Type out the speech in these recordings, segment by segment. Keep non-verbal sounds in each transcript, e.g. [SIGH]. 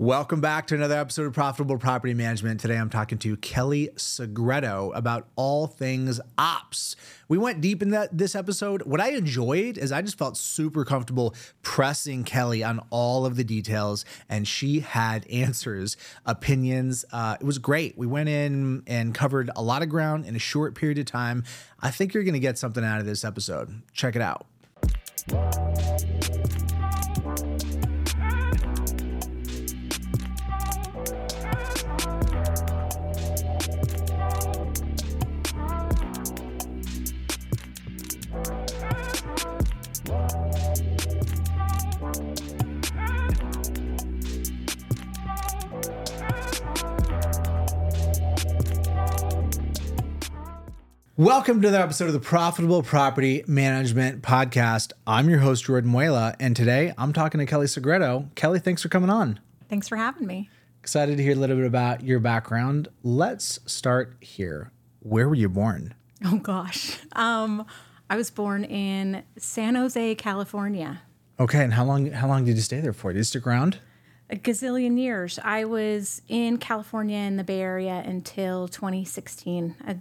Welcome back to another episode of Profitable Property Management. Today I'm talking to Kelli Segreto about all things ops. We went deep in that this episode. What I enjoyed is I just felt super comfortable pressing Kelli on all of the details, and she had answers, opinions. Uh, it was great. We went in and covered a lot of ground in a short period of time. I think you're going to get something out of this episode. Check it out. Welcome to another episode of the Profitable Property Management Podcast. I'm your host, Jordan Muela, and today I'm talking to Kelli Segreto. Kelli, thanks for coming on. Thanks for having me. Excited to hear a little bit about your background. Let's start here. Where were you born? Oh gosh. Um, I was born in San Jose, California. Okay, and how long how long did you stay there for? Did you stick around? A gazillion years. I was in California in the Bay Area until 2016. I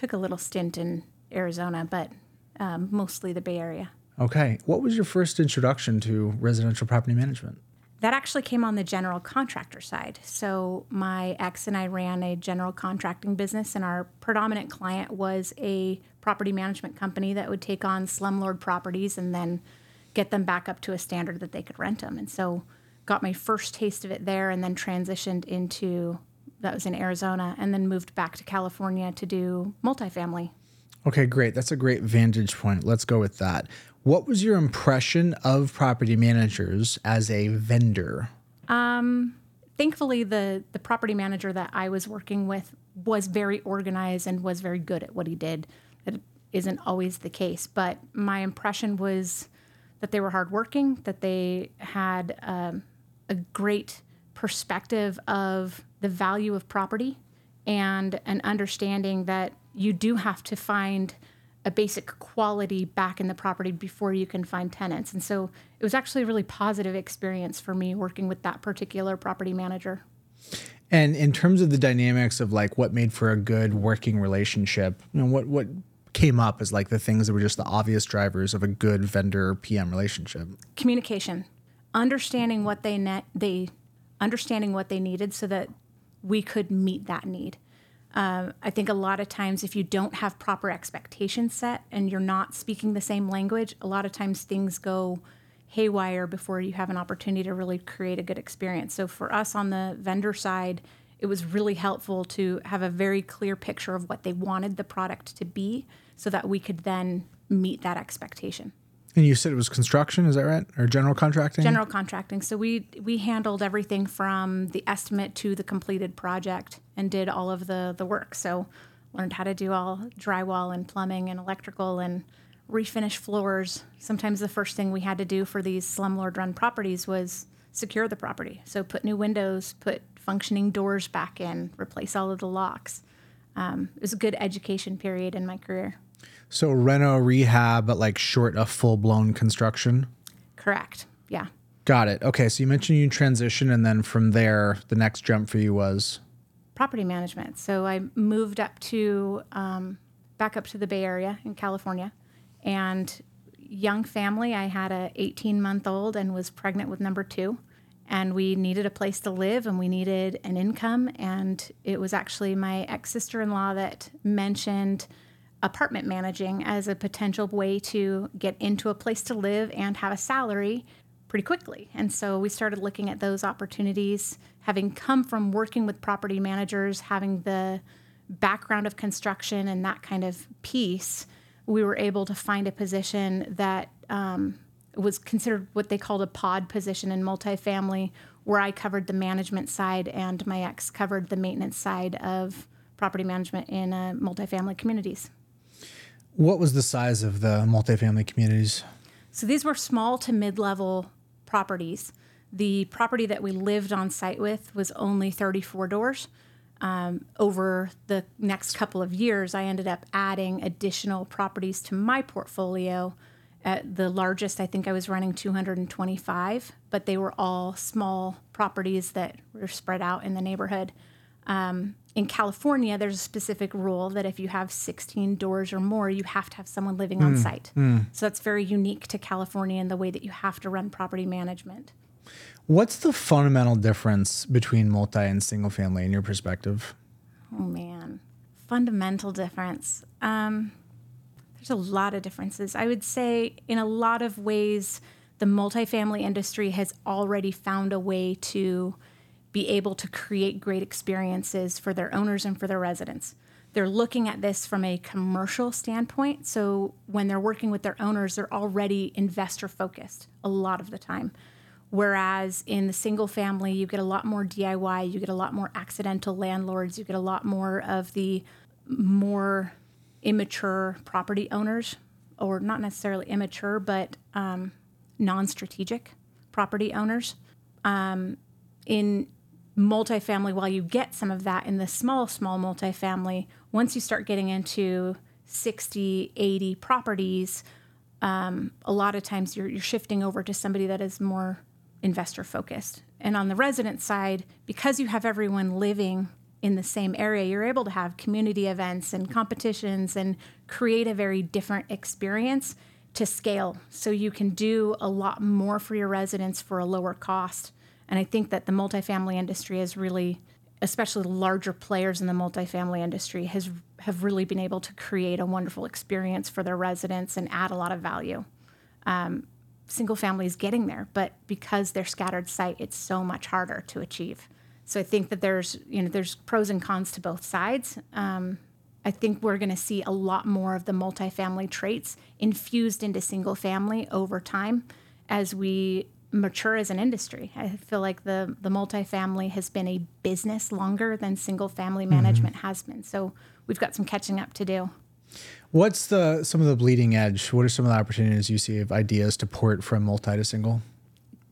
took a little stint in Arizona, but um, mostly the Bay Area. Okay. What was your first introduction to residential property management? That actually came on the general contractor side. So, my ex and I ran a general contracting business, and our predominant client was a property management company that would take on slumlord properties and then get them back up to a standard that they could rent them. And so, got my first taste of it there and then transitioned into that was in Arizona, and then moved back to California to do multifamily. Okay, great. That's a great vantage point. Let's go with that. What was your impression of property managers as a vendor? Um, thankfully, the the property manager that I was working with was very organized and was very good at what he did. That isn't always the case, but my impression was that they were hardworking, that they had um, a great perspective of the value of property and an understanding that you do have to find a basic quality back in the property before you can find tenants. And so it was actually a really positive experience for me working with that particular property manager. And in terms of the dynamics of like what made for a good working relationship, you know, what what came up as like the things that were just the obvious drivers of a good vendor PM relationship? Communication, understanding what they net they understanding what they needed so that we could meet that need. Um, I think a lot of times, if you don't have proper expectations set and you're not speaking the same language, a lot of times things go haywire before you have an opportunity to really create a good experience. So, for us on the vendor side, it was really helpful to have a very clear picture of what they wanted the product to be so that we could then meet that expectation. And you said it was construction, is that right? Or general contracting? General contracting. So we we handled everything from the estimate to the completed project and did all of the the work. So learned how to do all drywall and plumbing and electrical and refinish floors. Sometimes the first thing we had to do for these slumlord run properties was secure the property. So put new windows, put functioning doors back in, replace all of the locks. Um, it was a good education period in my career. So reno rehab, but like short of full blown construction. Correct. Yeah. Got it. Okay. So you mentioned you transition, and then from there, the next jump for you was property management. So I moved up to um, back up to the Bay Area in California, and young family. I had a 18 month old and was pregnant with number two, and we needed a place to live and we needed an income. And it was actually my ex sister in law that mentioned apartment managing as a potential way to get into a place to live and have a salary pretty quickly. And so we started looking at those opportunities. Having come from working with property managers, having the background of construction and that kind of piece, we were able to find a position that um, was considered what they called a pod position in multifamily, where I covered the management side and my ex covered the maintenance side of property management in uh, multifamily communities. What was the size of the multifamily communities? So these were small to mid level properties. The property that we lived on site with was only 34 doors. Um, over the next couple of years, I ended up adding additional properties to my portfolio At the largest, I think I was running 225, but they were all small properties that were spread out in the neighborhood. Um, in California, there's a specific rule that if you have 16 doors or more, you have to have someone living on site. So that's very unique to California in the way that you have to run property management. What's the fundamental difference between multi and single family in your perspective? Oh man, fundamental difference. Um, there's a lot of differences. I would say, in a lot of ways, the multifamily industry has already found a way to be able to create great experiences for their owners and for their residents. They're looking at this from a commercial standpoint. So when they're working with their owners, they're already investor focused a lot of the time. Whereas in the single family, you get a lot more DIY, you get a lot more accidental landlords, you get a lot more of the more immature property owners, or not necessarily immature, but um, non strategic property owners. Um, in multifamily, while you get some of that in the small, small multifamily, once you start getting into 60, 80 properties, um, a lot of times you're, you're shifting over to somebody that is more investor focused. And on the resident side, because you have everyone living in the same area, you're able to have community events and competitions and create a very different experience to scale. So you can do a lot more for your residents for a lower cost. And I think that the multifamily industry has really, especially larger players in the multifamily industry, has have really been able to create a wonderful experience for their residents and add a lot of value. Um, single family is getting there, but because they're scattered site, it's so much harder to achieve. So I think that there's you know there's pros and cons to both sides. Um, I think we're going to see a lot more of the multifamily traits infused into single family over time as we mature as an industry. I feel like the the multifamily has been a business longer than single family mm-hmm. management has been. So we've got some catching up to do. What's the some of the bleeding edge? What are some of the opportunities you see of ideas to port from multi to single?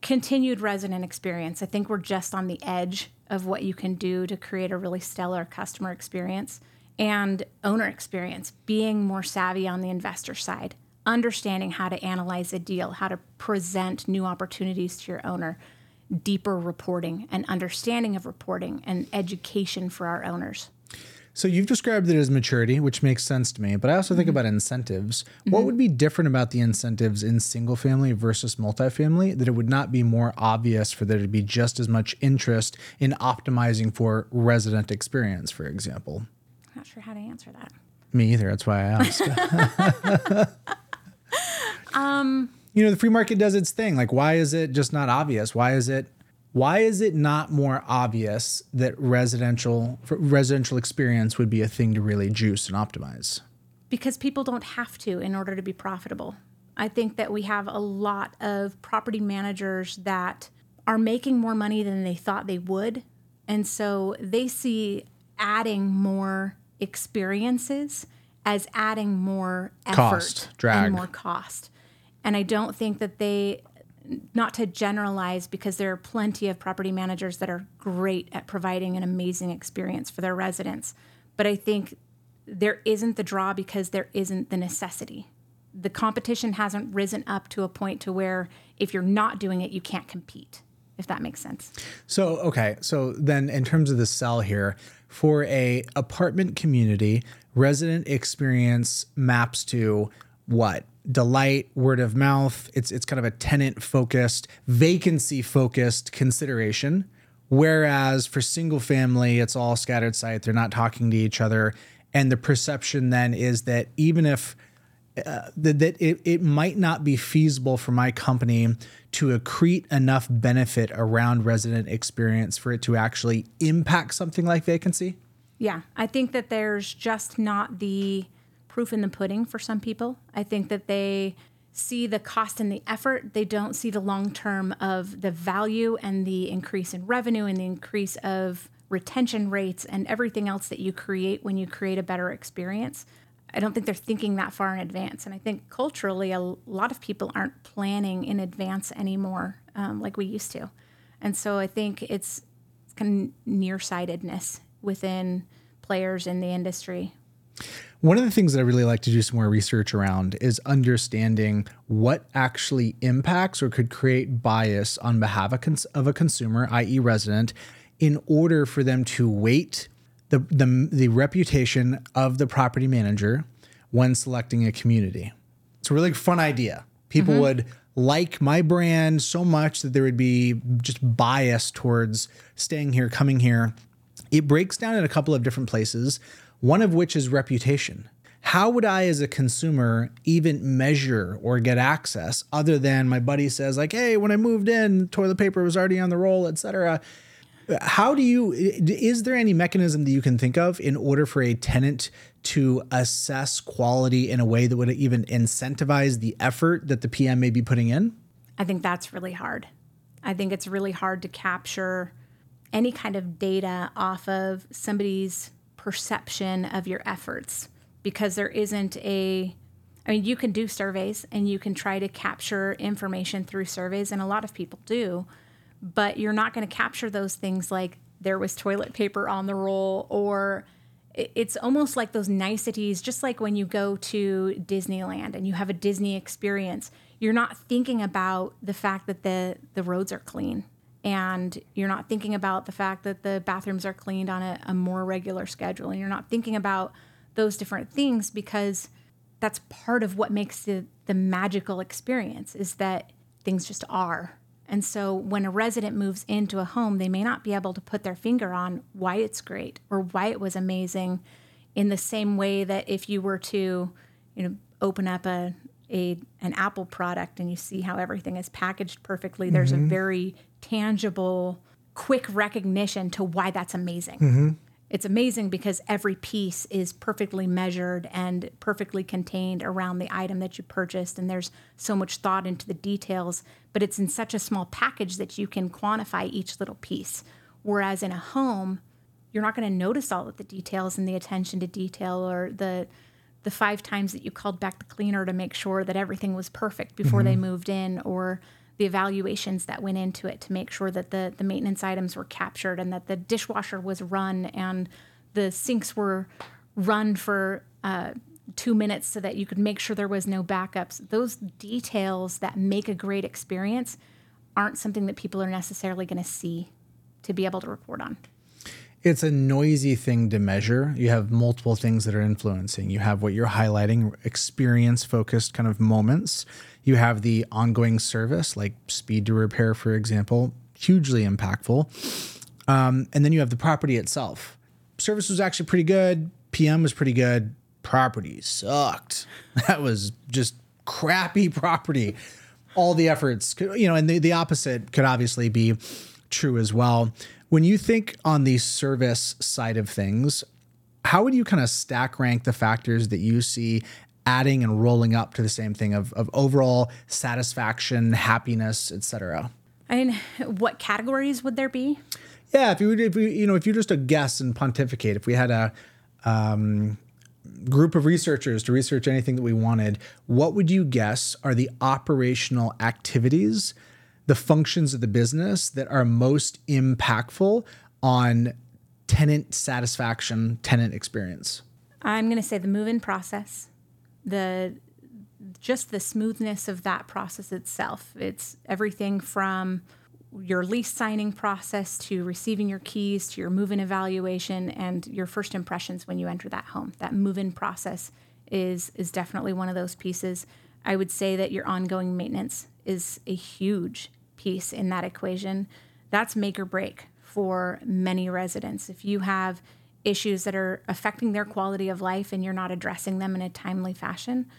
Continued resident experience. I think we're just on the edge of what you can do to create a really stellar customer experience and owner experience, being more savvy on the investor side, understanding how to analyze a deal, how to present new opportunities to your owner, deeper reporting and understanding of reporting and education for our owners. So you've described it as maturity, which makes sense to me, but I also think mm-hmm. about incentives. What mm-hmm. would be different about the incentives in single family versus multifamily that it would not be more obvious for there to be just as much interest in optimizing for resident experience, for example? Not sure how to answer that. Me either. That's why I asked. [LAUGHS] [LAUGHS] um, you know, the free market does its thing. Like, why is it just not obvious? Why is it? Why is it not more obvious that residential residential experience would be a thing to really juice and optimize? Because people don't have to in order to be profitable. I think that we have a lot of property managers that are making more money than they thought they would. And so they see adding more experiences as adding more effort Cost, drag. and more cost. And I don't think that they not to generalize because there are plenty of property managers that are great at providing an amazing experience for their residents. But I think there isn't the draw because there isn't the necessity. The competition hasn't risen up to a point to where if you're not doing it, you can't compete, if that makes sense. So, okay. So then in terms of the sell here, for a apartment community, resident experience maps to what? Delight, word of mouth. It's it's kind of a tenant focused, vacancy focused consideration. Whereas for single family, it's all scattered site. They're not talking to each other. And the perception then is that even if uh, that, that it, it might not be feasible for my company to accrete enough benefit around resident experience for it to actually impact something like vacancy? Yeah, I think that there's just not the proof in the pudding for some people. I think that they see the cost and the effort. They don't see the long term of the value and the increase in revenue and the increase of retention rates and everything else that you create when you create a better experience. I don't think they're thinking that far in advance. And I think culturally, a lot of people aren't planning in advance anymore um, like we used to. And so I think it's, it's kind of nearsightedness within players in the industry. One of the things that I really like to do some more research around is understanding what actually impacts or could create bias on behalf of, cons- of a consumer, i.e., resident, in order for them to weight the, the, the reputation of the property manager when selecting a community. It's a really fun idea. People mm-hmm. would like my brand so much that there would be just bias towards staying here, coming here. It breaks down in a couple of different places one of which is reputation. How would I, as a consumer, even measure or get access other than my buddy says, like, hey, when I moved in, toilet paper was already on the roll, etc. How do you, is there any mechanism that you can think of in order for a tenant to assess quality in a way that would even incentivize the effort that the PM may be putting in? I think that's really hard. I think it's really hard to capture any kind of data off of somebody's perception of your efforts because there isn't a I mean, you can do surveys and you can try to capture information through surveys, and a lot of people do, but you're not going to capture those things like there was toilet paper on the roll, or it's almost like those niceties, just like when you go to Disneyland and you have a Disney experience. You're not thinking about the fact that the, the roads are clean and you're not thinking about the fact that the bathrooms are cleaned on a, a, more regular schedule. And you're not thinking about those different things because that's part of what makes the, the magical experience is that things just are. And so when a resident moves into a home they may not be able to put their finger on why it's great or why it was amazing in the same way that if you were to you know open up a, a an Apple product and you see how everything is packaged perfectly, mm-hmm. there's a mm-hmm. very tangible, quick recognition to why that's amazing. Mm-hmm. It's amazing because every piece is perfectly measured and perfectly contained around the item that you purchased, and there's so much thought into the details, but it's in such a small package that you can quantify each little piece. Whereas in a home, you're not going to notice all of the details and the attention to detail or the the five times that you called back the cleaner to make sure that everything was perfect before mm-hmm. they moved in or the evaluations that went into it to make sure that the, the maintenance items were captured and that the dishwasher was run and the sinks were run for uh, two minutes so that you could make sure there was no backups. Those details that make a great experience aren't something that people are necessarily going to see to be able to report on it's a noisy thing to measure. You have multiple things that are influencing. You have what you're highlighting, experience focused kind of moments. You have the ongoing service, like speed to repair, for example, hugely impactful. Um, and then you have the property itself. Service was actually pretty good. PM was pretty good. Property sucked. [LAUGHS] That was just crappy property. All the efforts, you know, and the, the opposite could obviously be true as well. When you think on the service side of things, how would you kind of stack rank the factors that you see adding and rolling up to the same thing of, of overall satisfaction, happiness, etc.? I mean, what categories would there be? Yeah, if you if you you know if you're just a guess and pontificate, if we had a um, group of researchers to research anything that we wanted, what would you guess are the operational activities the functions of the business that are most impactful on tenant satisfaction, tenant experience? I'm going to say the move-in process, the just the smoothness of that process itself. It's everything from your lease signing process to receiving your keys to your move-in evaluation and your first impressions when you enter that home. That move-in process is is definitely one of those pieces. I would say that your ongoing maintenance is a huge piece in that equation, that's make or break for many residents. If you have issues that are affecting their quality of life and you're not addressing them in a timely fashion,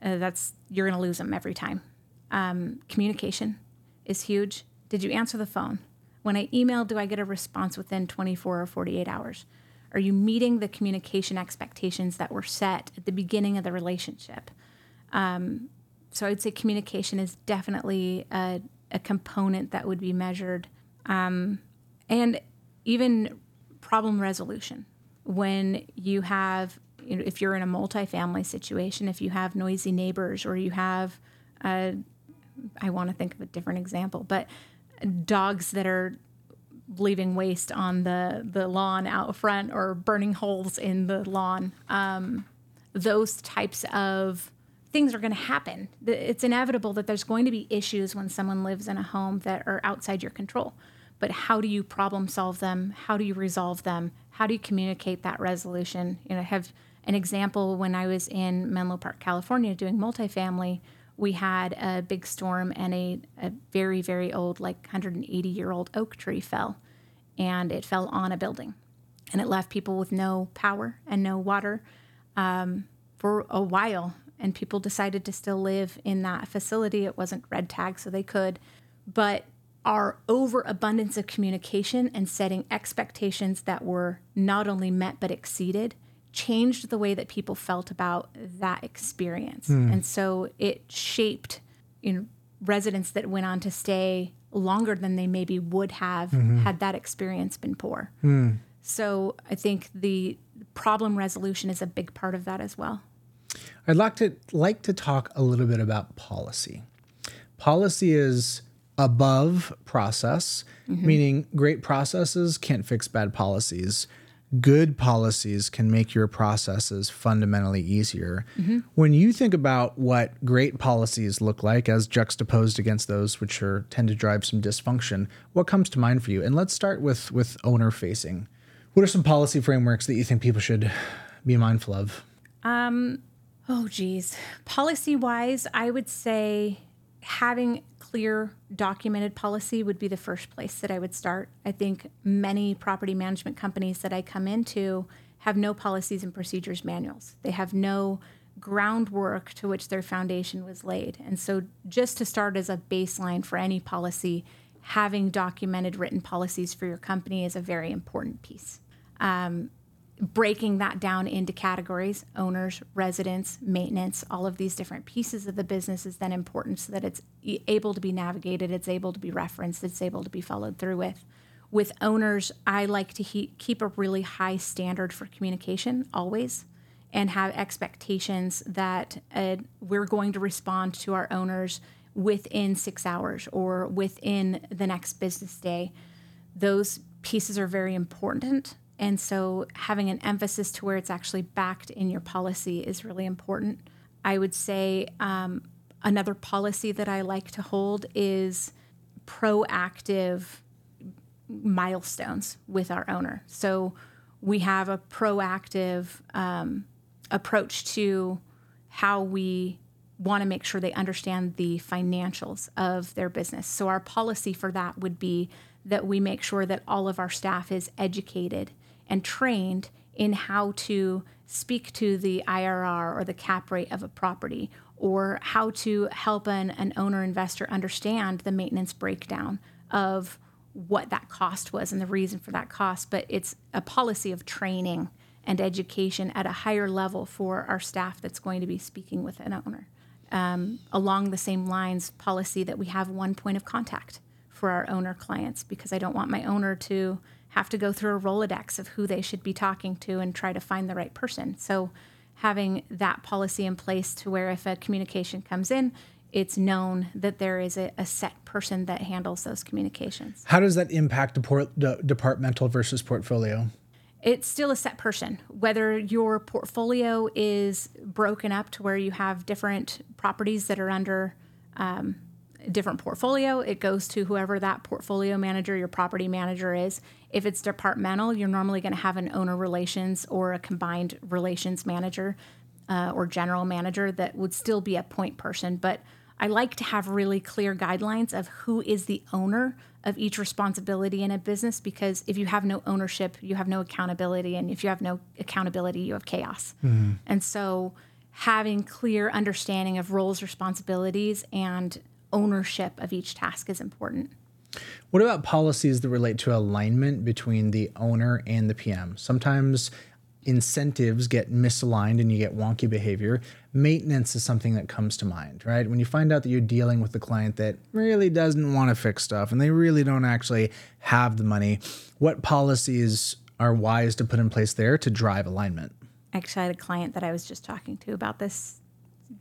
uh, that's you're going to lose them every time. Um, communication is huge. Did you answer the phone? When I email, do I get a response within 24 or 48 hours? Are you meeting the communication expectations that were set at the beginning of the relationship? Um, so I'd say communication is definitely a, a component that would be measured. Um, and even problem resolution. When you have, you know, if you're in a multifamily situation, if you have noisy neighbors or you have, uh, I want to think of a different example, but dogs that are leaving waste on the the lawn out front or burning holes in the lawn. Um, those types of things are going to happen. It's inevitable that there's going to be issues when someone lives in a home that are outside your control. But how do you problem solve them? How do you resolve them? How do you communicate that resolution? You know, I have an example when I was in Menlo Park, California, doing multifamily. We had a big storm and a, a very, very old, like 180 year old oak tree fell, and it fell on a building, and it left people with no power and no water um, for a while. And people decided to still live in that facility. It wasn't red tag, so they could. But our overabundance of communication and setting expectations that were not only met but exceeded changed the way that people felt about that experience. Mm. And so it shaped you know residents that went on to stay longer than they maybe would have mm-hmm. had that experience been poor. Mm. So I think the problem resolution is a big part of that as well. I'd like to like to talk a little bit about policy. Policy is above process, mm-hmm. meaning great processes can't fix bad policies. Good policies can make your processes fundamentally easier. Mm-hmm. When you think about what great policies look like as juxtaposed against those which are tend to drive some dysfunction, what comes to mind for you? And let's start with with owner facing. What are some policy frameworks that you think people should be mindful of? Um, oh geez. Policy wise, I would say having clear documented policy would be the first place that I would start. I think many property management companies that I come into have no policies and procedures manuals. They have no groundwork to which their foundation was laid. And so, just to start as a baseline for any policy, having documented written policies for your company is a very important piece. Um, breaking that down into categories owners residents maintenance all of these different pieces of the business is then important so that it's able to be navigated it's able to be referenced it's able to be followed through with. With owners i like to he- keep a really high standard for communication always and have expectations that uh, we're going to respond to our owners within six hours or within the next business day. Those pieces are very important and so having an emphasis to where it's actually backed in your policy is really important. I would say um, another policy that I like to hold is proactive milestones with our owner. So we have a proactive um, approach to how we want to make sure they understand the financials of their business. So our policy for that would be that we make sure that all of our staff is educated and trained in how to speak to the IRR or the cap rate of a property or how to help an, an owner investor understand the maintenance breakdown of what that cost was and the reason for that cost. But it's a policy of training and education at a higher level for our staff that's going to be speaking with an owner. Um, along the same lines, policy that we have one point of contact for our owner clients because I don't want my owner to have to go through a Rolodex of who they should be talking to and try to find the right person. So, having that policy in place to where if a communication comes in, it's known that there is a, a set person that handles those communications. How does that impact de- departmental versus portfolio? It's still a set person. Whether your portfolio is broken up to where you have different properties that are under um, different portfolio, it goes to whoever that portfolio manager, your property manager is. If it's departmental, you're normally going to have an owner relations or a combined relations manager uh, or general manager that would still be a point person. But I like to have really clear guidelines of who is the owner of each responsibility in a business because if you have no ownership, you have no accountability. And if you have no accountability, you have chaos. Mm-hmm. And so having clear understanding of roles, responsibilities, and ownership of each task is important. What about policies that relate to alignment between the owner and the PM? Sometimes incentives get misaligned and you get wonky behavior. Maintenance is something that comes to mind, right? When you find out that you're dealing with a client that really doesn't want to fix stuff and they really don't actually have the money, what policies are wise to put in place there to drive alignment? Actually, I had a client that I was just talking to about this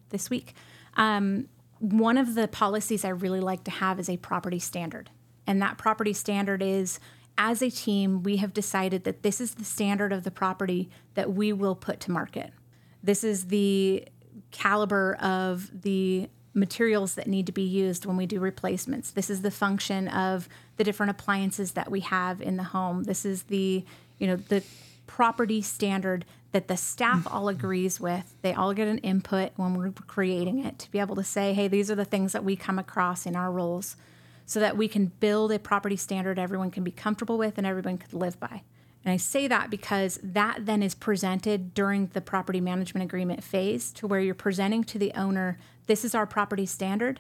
this week. Um, one of the policies I really like to have is a property standard. And that property standard is as a team, we have decided that this is the standard of the property that we will put to market. This is the caliber of the materials that need to be used when we do replacements. This is the function of the different appliances that we have in the home. This is the, you know, the property standard that the staff mm. all agrees with. They all get an input when we're creating it to be able to say, hey, these are the things that we come across in our roles so that we can build a property standard everyone can be comfortable with and everyone can live by. And I say that because that then is presented during the property management agreement phase to where you're presenting to the owner this is our property standard.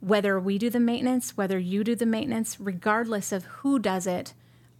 Whether we do the maintenance, whether you do the maintenance, regardless of who does it,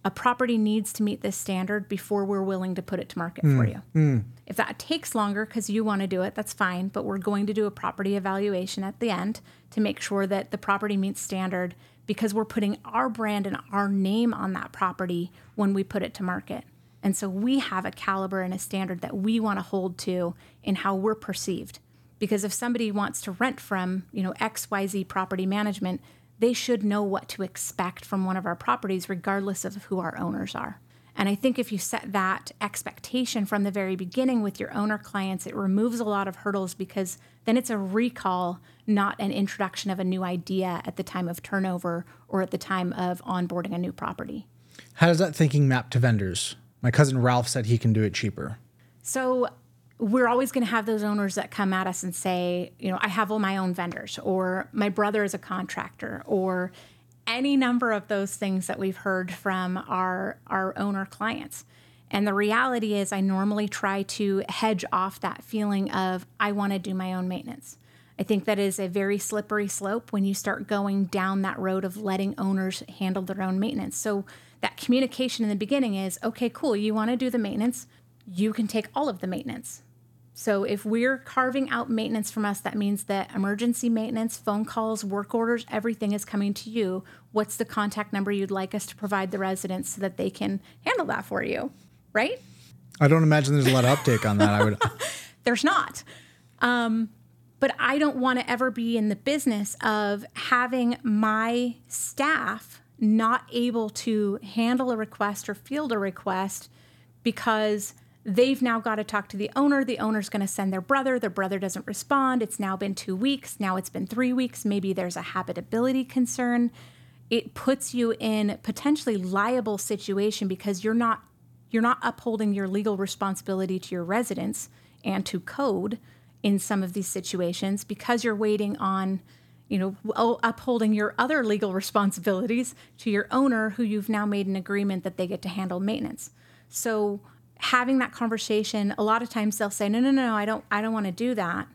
a property needs to meet this standard before we're willing to put it to market mm, for you. Mm. If that takes longer because you want to do it, that's fine, but we're going to do a property evaluation at the end to make sure that the property meets standard because we're putting our brand and our name on that property when we put it to market. And so we have a caliber and a standard that we want to hold to in how we're perceived. Because if somebody wants to rent from, you know, XYZ property management, they should know what to expect from one of our properties, regardless of who our owners are. And I think if you set that expectation from the very beginning with your owner clients, it removes a lot of hurdles because then it's a recall, not an introduction of a new idea at the time of turnover or at the time of onboarding a new property. How does that thinking map to vendors? My cousin Ralph said he can do it cheaper. So we're always going to have those owners that come at us and say, you know, I have all my own vendors, or my brother is a contractor, or any number of those things that we've heard from our our owner clients. And the reality is, I normally try to hedge off that feeling of I want to do my own maintenance. I think that is a very slippery slope when you start going down that road of letting owners handle their own maintenance. So that communication in the beginning is okay, cool, you want to do the maintenance, you can take all of the maintenance. So if we're carving out maintenance from us, that means that emergency maintenance, phone calls, work orders, everything is coming to you. What's the contact number you'd like us to provide the residents so that they can handle that for you? Right? I don't imagine there's a lot of uptake on that. I would. [LAUGHS] there's not. Um, but I don't want to ever be in the business of having my staff not able to handle a request or field a request because They've now got to talk to the owner. The owner's going to send their brother. Their brother doesn't respond. It's now been two weeks. Now it's been three weeks. Maybe there's a habitability concern. It puts you in potentially liable situation because you're not you're not upholding your legal responsibility to your residents and to code in some of these situations because you're waiting on you know oh, upholding your other legal [LAUGHS] responsibilities to your owner who you've now made an agreement that they get to handle maintenance so having that conversation a lot of times they'll say no no no i don't i don't want to do that.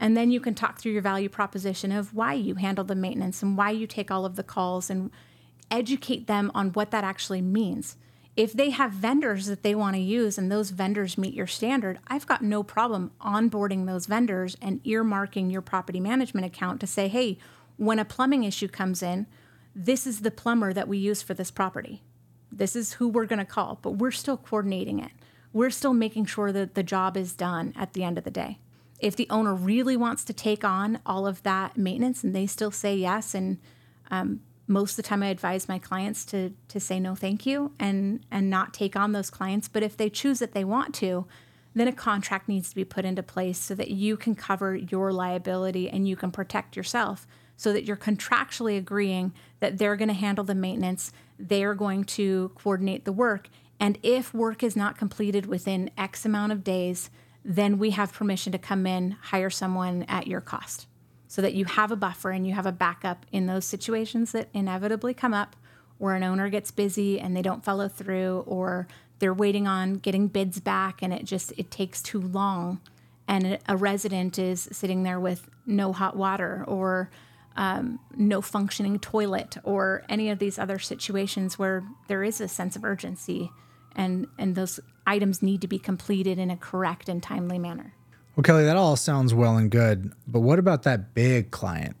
And then you can talk through your value proposition of why you handle the maintenance and why you take all of the calls and educate them on what that actually means. If they have vendors that they want to use and those vendors meet your standard i've got no problem onboarding those vendors and earmarking your property management account to say hey when a plumbing issue comes in this is the plumber that we use for this property this is who we're going to call, but we're still coordinating it. We're still making sure that the job is done at the end of the day. If the owner really wants to take on all of that maintenance and they still say yes, and um, most of the time I advise my clients to to say no, thank you, and and not take on those clients. But if they choose that they want to, then a contract needs to be put into place so that you can cover your liability and you can protect yourself so that you're contractually agreeing that they're going to handle the maintenance they are going to coordinate the work. And if work is not completed within X amount of days, then we have permission to come in, hire someone at your cost so that you have a buffer and you have a backup in those situations that inevitably come up where an owner gets busy and they don't follow through or they're waiting on getting bids back and it just it takes too long and a resident is sitting there with no hot water or um, no functioning toilet or any of these other situations where there is a sense of urgency and and those items need to be completed in a correct and timely manner. Well, Kelli, that all sounds well and good, but what about that big client?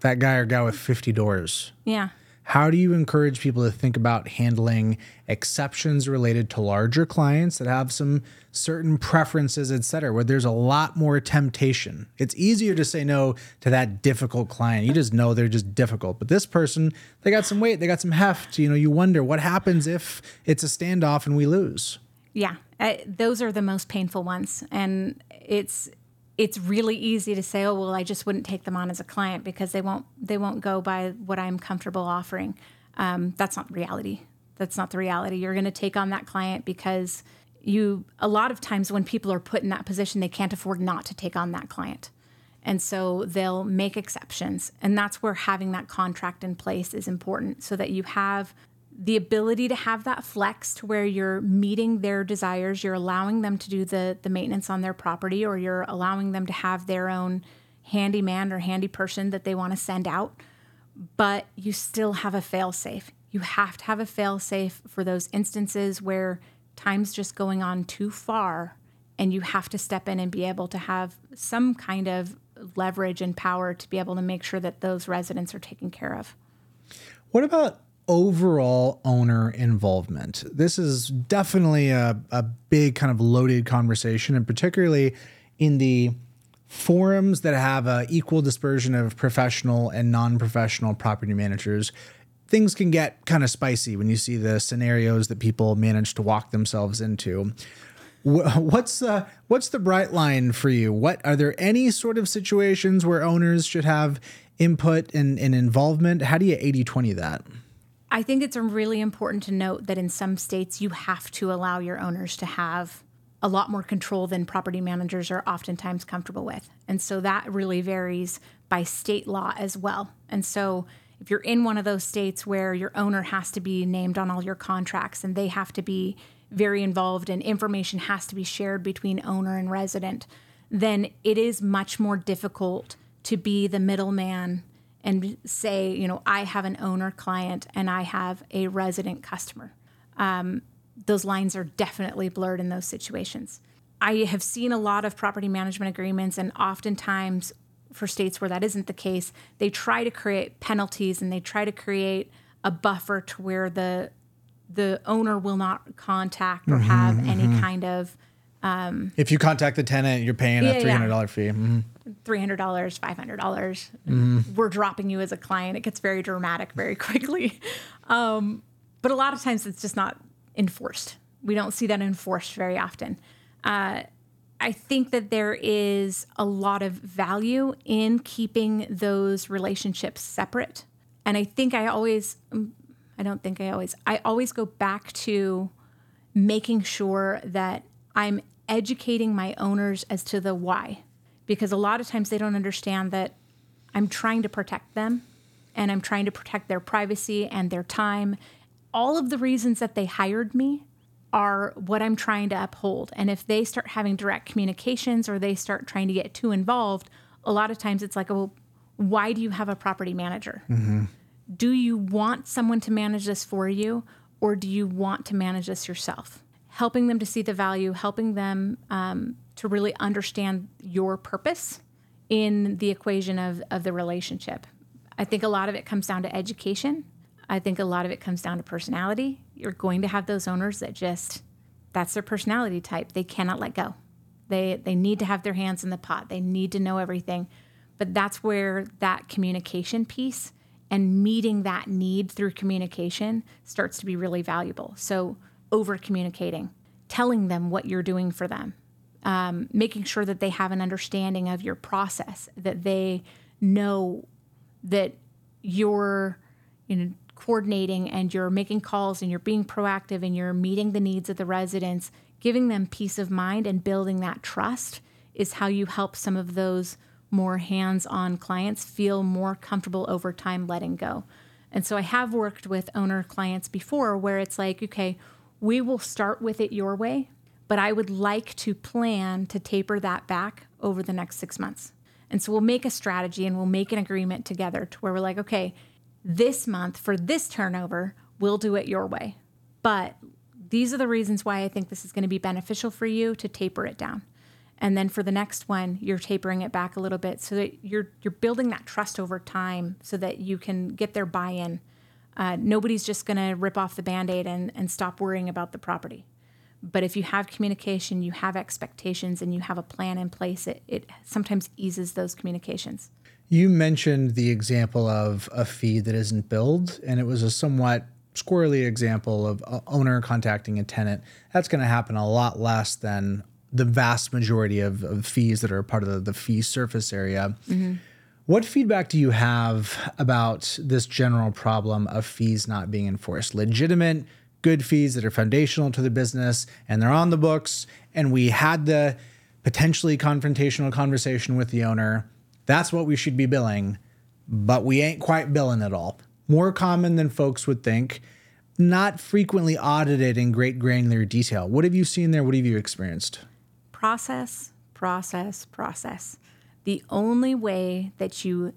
That guy or guy with 50 doors? Yeah. How do you encourage people to think about handling exceptions related to larger clients that have some certain preferences, et cetera, where there's a lot more temptation? It's easier to say no to that difficult client. You just know they're just difficult. But this person, they got some weight, they got some heft. You know, you wonder what happens if it's a standoff and we lose. Yeah, uh, those are the most painful ones, and it's it's really easy to say, oh well, I just wouldn't take them on as a client because they won't they won't go by what I'm comfortable offering. Um, that's not reality. That's not the reality. You're going to take on that client because you a lot of times when people are put in that position, they can't afford not to take on that client. And so they'll make exceptions. And that's where having that contract in place is important so that you have the ability to have that flex to where you're meeting their desires, you're allowing them to do the the maintenance on their property, or you're allowing them to have their own handyman or handy person that they want to send out, but you still have a fail safe. You have to have a fail safe for those instances where time's just going on too far and you have to step in and be able to have some kind of leverage and power to be able to make sure that those residents are taken care of. What about overall owner involvement. This is definitely a, a big kind of loaded conversation, and particularly in the forums that have a equal dispersion of professional and non-professional property managers things can get kind of spicy when you see the scenarios that people manage to walk themselves into. What's the what's the bright line for you? What are there any sort of situations where owners should have input and, and involvement? How do you 80-20 that I think it's really important to note that in some states, you have to allow your owners to have a lot more control than property managers are oftentimes comfortable with. And so that really varies by state law as well. And so if you're in one of those states where your owner has to be named on all your contracts and they have to be very involved and information has to be shared between owner and resident, then it is much more difficult to be the middleman and say, you know, I have an owner client and I have a resident customer. Um, those lines are definitely blurred in those situations. I have seen a lot of property management agreements, and oftentimes for states where that isn't the case, they try to create penalties and they try to create a buffer to where the the owner will not contact or mm-hmm, have mm-hmm. any kind of um, if you contact the tenant, you're paying yeah, a three hundred dollar yeah. fee. Mm-hmm. Three hundred dollars, five hundred dollars. Mm-hmm. We're dropping you as a client. It gets very dramatic very [LAUGHS] quickly, um, but a lot of times it's just not enforced. We don't see that enforced very often. Uh, I think that there is a lot of value in keeping those relationships separate, and I think I always, um, I don't think I always, I always go back to making sure that I'm educating my owners as to the why because a lot of times they don't understand that I'm trying to protect them and I'm trying to protect their privacy and their time. All of the reasons that they hired me are what I'm trying to uphold. And if they start having direct communications or they start trying to get too involved, a lot of times it's like, well, why do you have a property manager? Mm-hmm. Do you want someone to manage this for you or do you want to manage this yourself? Helping them to see the value, helping them um, to really understand your purpose in the equation of, of the relationship. I think a lot of it comes down to education. I think a lot of it comes down to personality. You're going to have those owners that just, that's their personality type. They cannot let go. They, they need to have their hands in the pot. They need to know everything. But that's where that communication piece and meeting that need through communication starts to be really valuable. So, over communicating, telling them what you're doing for them, um, making sure that they have an understanding of your process, that they know that you're you know, coordinating and you're making calls and you're being proactive and you're meeting the needs of the residents, giving them peace of mind and building that trust is how you help some of those more hands on clients feel more comfortable over time letting go. And so I have worked with owner clients before where it's like, okay, we will start with it your way, but I would like to plan to taper that back over the next six months. And so we'll make a strategy and we'll make an agreement together to where we're like, okay, this month for this turnover, we'll do it your way. But these are the reasons why I think this is going to be beneficial for you to taper it down. And then for the next one, you're tapering it back a little bit so that you're you're building that trust over time so that you can get their buy-in Uh, nobody's just going to rip off the band aid and, and stop worrying about the property. But if you have communication, you have expectations, and you have a plan in place, it, it sometimes eases those communications. You mentioned the example of a fee that isn't billed, and it was a somewhat squirrely example of a owner contacting a tenant. That's going to happen a lot less than the vast majority of, of fees that are part of the, the fee surface area. Mm-hmm. What feedback do you have about this general problem of fees not being enforced? Legitimate, good fees that are foundational to the business and they're on the books, and we had the potentially confrontational conversation with the owner. That's what we should be billing, but we ain't quite billing it all. More common than folks would think, not frequently audited in great granular detail. What have you seen there? What have you experienced? Process, process, process. The only way that you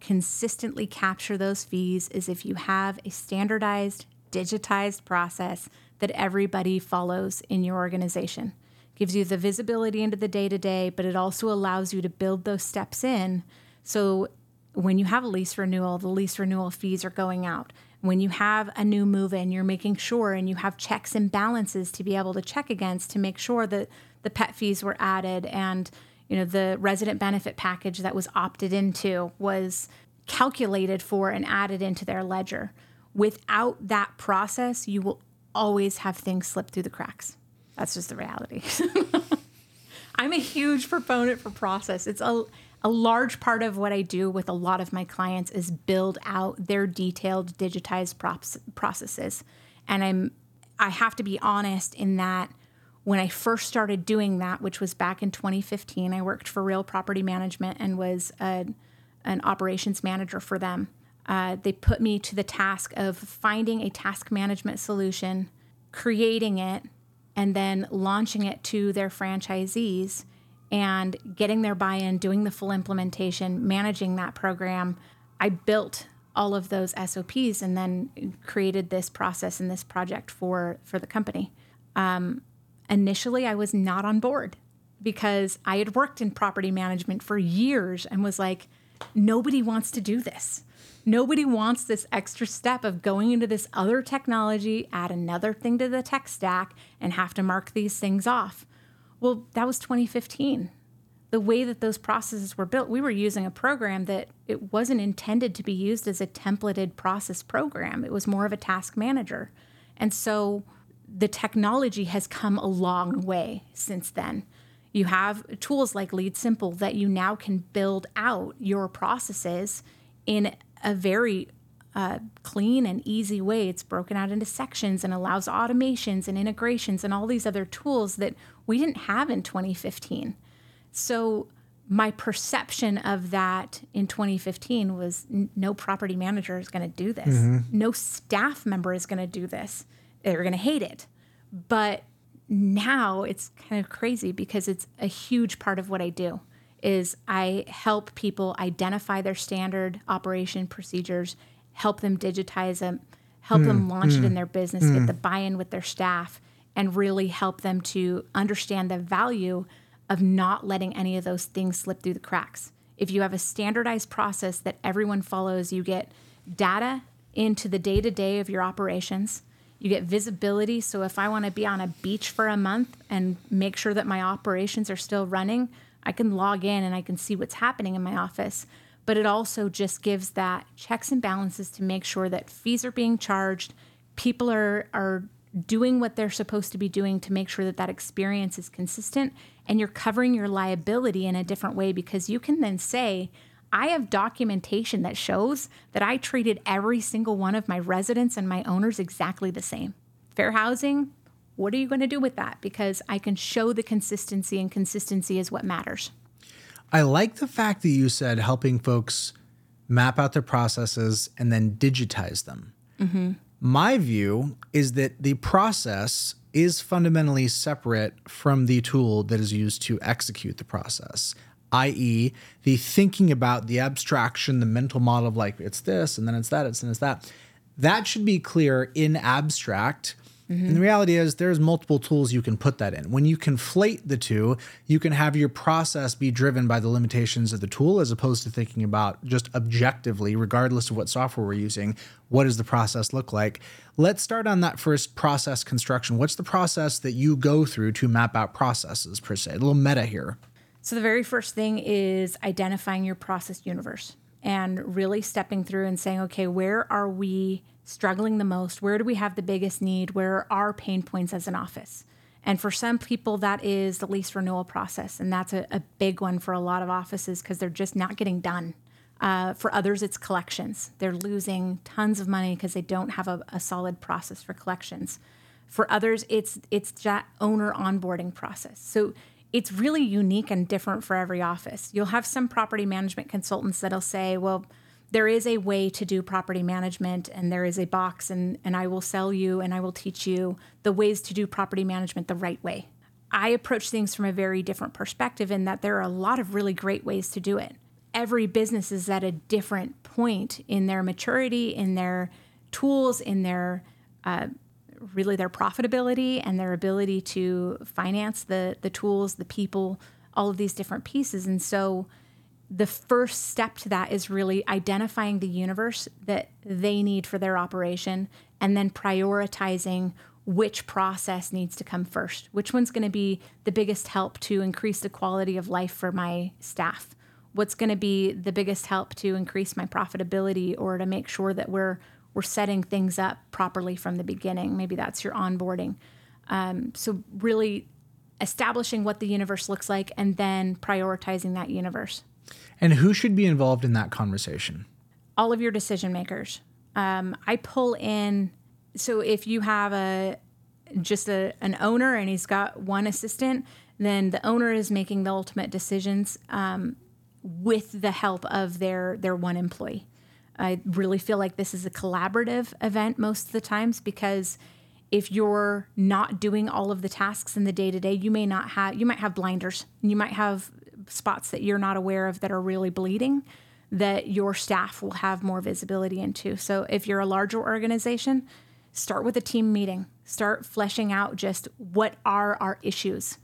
consistently capture those fees is if you have a standardized, digitized process that everybody follows in your organization. Gives you the visibility into the day to day, but it also allows you to build those steps in. So when you have a lease renewal, the lease renewal fees are going out. When you have a new move in, you're making sure and you have checks and balances to be able to check against to make sure that the pet fees were added and you know the resident benefit package that was opted into was calculated for and added into their ledger. Without that process you will always have things slip through the cracks. That's just the reality. [LAUGHS] I'm a huge proponent for process. It's a, a large part of what i do with a lot of my clients is build out their detailed digitized props, processes. And i'm i have to be honest in that when I first started doing that, which was back in 2015, I worked for Real Property Management and was a, an operations manager for them. Uh, they put me to the task of finding a task management solution, creating it, and then launching it to their franchisees and getting their buy in, doing the full implementation, managing that program. I built all of those SOPs and then created this process and this project for, for the company. Um, initially I was not on board because I had worked in property management for years and was like, nobody wants to do this. Nobody wants this extra step of going into this other technology, add another thing to the tech stack, and have to mark these things off. Well, that was 2015. The way that those processes were built, we were using a program that it wasn't intended to be used as a templated process program. It was more of a task manager. And so the technology has come a long way since then. You have tools like LeadSimple that you now can build out your processes in a very uh, clean and easy way. It's broken out into sections and allows automations and integrations and all these other tools that we didn't have in 2015. So, my perception of that in 2015 was n- no property manager is going to do this, mm-hmm. no staff member is going to do this they're going to hate it. But now it's kind of crazy because it's a huge part of what I do is I help people identify their standard operation procedures, help them digitize them, help mm, them launch mm, it in their business, mm. get the buy-in with their staff and really help them to understand the value of not letting any of those things slip through the cracks. If you have a standardized process that everyone follows, you get data into the day-to-day of your operations you get visibility. So if I want to be on a beach for a month and make sure that my operations are still running, I can log in and I can see what's happening in my office. But it also just gives that checks and balances to make sure that fees are being charged, people are are doing what they're supposed to be doing to make sure that that experience is consistent and you're covering your liability in a different way because you can then say I have documentation that shows that I treated every single one of my residents and my owners exactly the same. Fair housing, what are you going to do with that? Because I can show the consistency, and consistency is what matters. I like the fact that you said helping folks map out their processes and then digitize them. Mm-hmm. My view is that the process is fundamentally separate from the tool that is used to execute the process i.e., the thinking about the abstraction, the mental model of like it's this and then it's that, it's and it's that. That should be clear in abstract. Mm-hmm. And the reality is, there's multiple tools you can put that in. When you conflate the two, you can have your process be driven by the limitations of the tool as opposed to thinking about just objectively, regardless of what software we're using, what does the process look like? Let's start on that first process construction. What's the process that you go through to map out processes, per se? A little meta here. So, the very first thing is identifying your process universe and really stepping through and saying, okay, where are we struggling the most? Where do we have the biggest need? Where are our pain points as an office? And for some people, that is the lease renewal process. And that's a, a big one for a lot of offices because they're just not getting done. Uh, for others, it's collections. They're losing tons of money because they don't have a, a solid process for collections. For others, it's it's that owner onboarding process. So it's really unique and different for every office. You'll have some property management consultants that'll say, well, there is a way to do property management and there is a box and, and I will sell you and I will teach you the ways to do property management the right way. I approach things from a very different perspective in that there are a lot of really great ways to do it. Every business is at a different point in their maturity, in their tools, in their uh, really their profitability and their ability to finance the the tools, the people, all of these different pieces. And so the first step to that is really identifying the universe that they need for their operation and then prioritizing which process needs to come first. Which one's going to be the biggest help to increase the quality of life for my staff? What's going to be the biggest help to increase my profitability or to make sure that we're we're setting things up properly from the beginning. Maybe that's your onboarding. Um, so, really establishing what the universe looks like and then prioritizing that universe. And who should be involved in that conversation? All of your decision makers. Um, I pull in, so if you have a just a, an owner and he's got one assistant, then the owner is making the ultimate decisions um, with the help of their their one employee. I really feel like this is a collaborative event most of the times because if you're not doing all of the tasks in the day to day, you may not have, you might have blinders. You might have spots that you're not aware of that are really bleeding that your staff will have more visibility into. So if you're a larger organization, start with a team meeting, start fleshing out just what are our issues.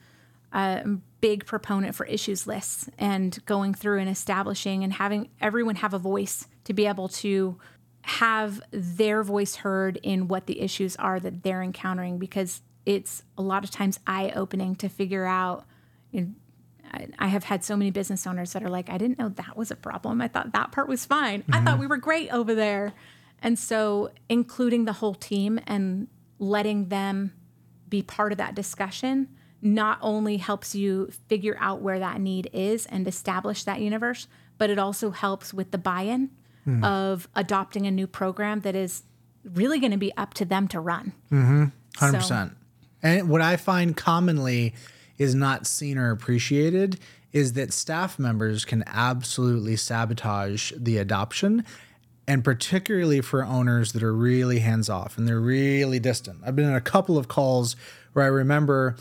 Big proponent for issues lists and going through and establishing and having everyone have a voice to be able to have their voice heard in what the issues are that they're encountering because it's a lot of times eye opening to figure out. You know, I have had so many business owners that are like, I didn't know that was a problem. I thought that part was fine. Mm-hmm. I thought we were great over there. And so, including the whole team and letting them be part of that discussion not only helps you figure out where that need is and establish that universe, but it also helps with the buy in mm. of adopting a new program that is really going to be up to them to run. Mm-hmm. 100%. So, and what I find commonly is not seen or appreciated is that staff members can absolutely sabotage the adoption and particularly for owners that are really hands off and they're really distant. I've been in a couple of calls where I remember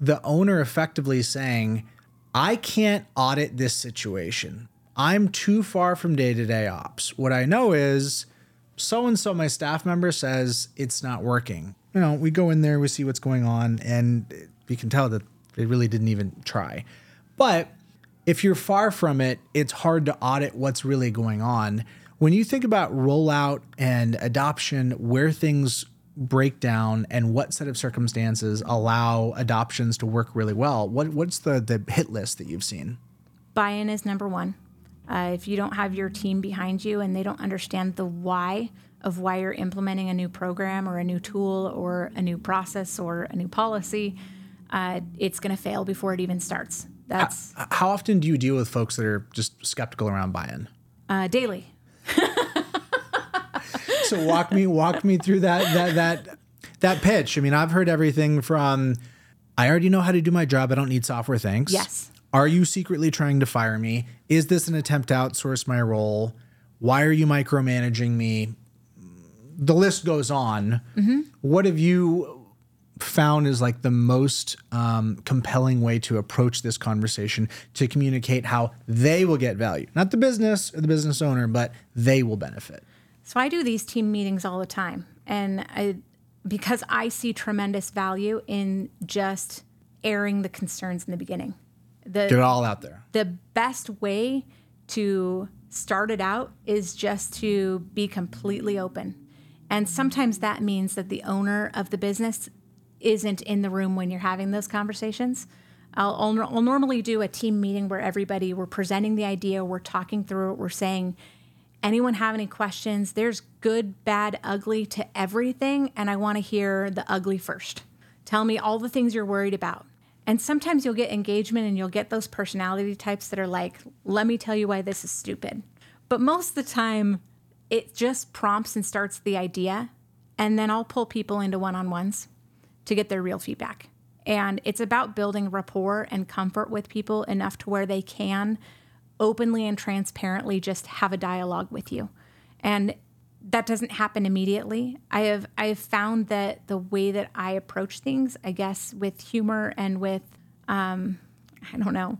the owner effectively saying, I can't audit this situation. I'm too far from day to day ops. What I know is so and so, my staff member says it's not working. You know, we go in there, we see what's going on, and we can tell that they really didn't even try. But if you're far from it, it's hard to audit what's really going on. When you think about rollout and adoption, where things break down and what set of circumstances allow adoptions to work really well, what, what's the, the hit list that you've seen? Buy in is number one. Uh, if you don't have your team behind you and they don't understand the why of why you're implementing a new program or a new tool or a new process or a new policy, uh, it's going to fail before it even starts. That's how, how, often do you deal with folks that are just skeptical around buy-in? Uh, daily. so walk me walk me through that that that that pitch. I mean, I've heard everything from I already know how to do my job. I don't need software. Thanks. Yes. Are you secretly trying to fire me? Is this an attempt to outsource my role? Why are you micromanaging me? The list goes on. Mm-hmm. What have you found is like the most um, compelling way to approach this conversation to communicate how they will get value? Not the business or the business owner, but they will benefit. So I do these team meetings all the time. And I because I see tremendous value in just airing the concerns in the beginning. The, Get it all out there. the best way to start it out is just to be completely open. And sometimes that means that the owner of the business isn't in the room when you're having those conversations. I'll, I'll, I'll normally do a team meeting where everybody, we're presenting the idea, we're talking through it, we're saying, anyone have any questions? There's good, bad, ugly to everything. And I want to hear the ugly first. Tell me all the things you're worried about. And sometimes you'll get engagement and you'll get those personality types that are like, let me tell you why this is stupid. But most of the time, it just prompts and starts the idea. And then I'll pull people into one on ones to get their real feedback. And it's about building rapport and comfort with people enough to where they can openly and transparently just have a dialogue with you. And that doesn't happen immediately. I have I have found that the way that I approach things, I guess, with humor and with um, I don't know,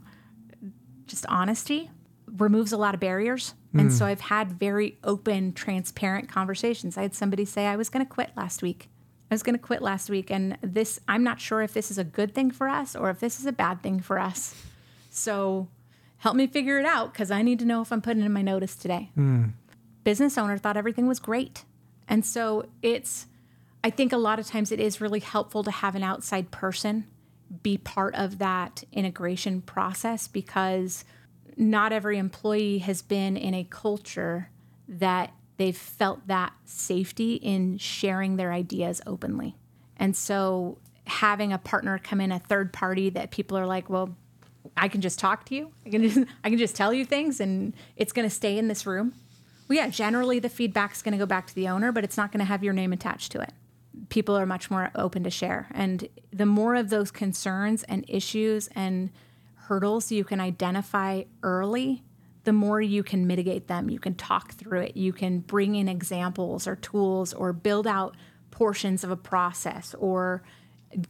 just honesty, removes a lot of barriers. And so I've had very open, transparent conversations. I had somebody say I was going to quit last week. I was going to quit last week, and this I'm not sure if this is a good thing for us or if this is a bad thing for us. So help me figure it out because I need to know if I'm putting in my notice today. Business owner thought everything was great. And so it's, I think a lot of times it is really helpful to have an outside person be part of that integration process because not every employee has been in a culture that they've felt that safety in sharing their ideas openly. And so having a partner come in, a third party that people are like, well, I can just talk to you. I can just, I can just tell you things and it's going to stay in this room. Well, yeah, generally the feedback's going to go back to the owner, but it's not going to have your name attached to it. People are much more open to share. And the more of those concerns and issues and hurdles you can identify early, the more you can mitigate them. You can talk through it. You can bring in examples or tools or build out portions of a process or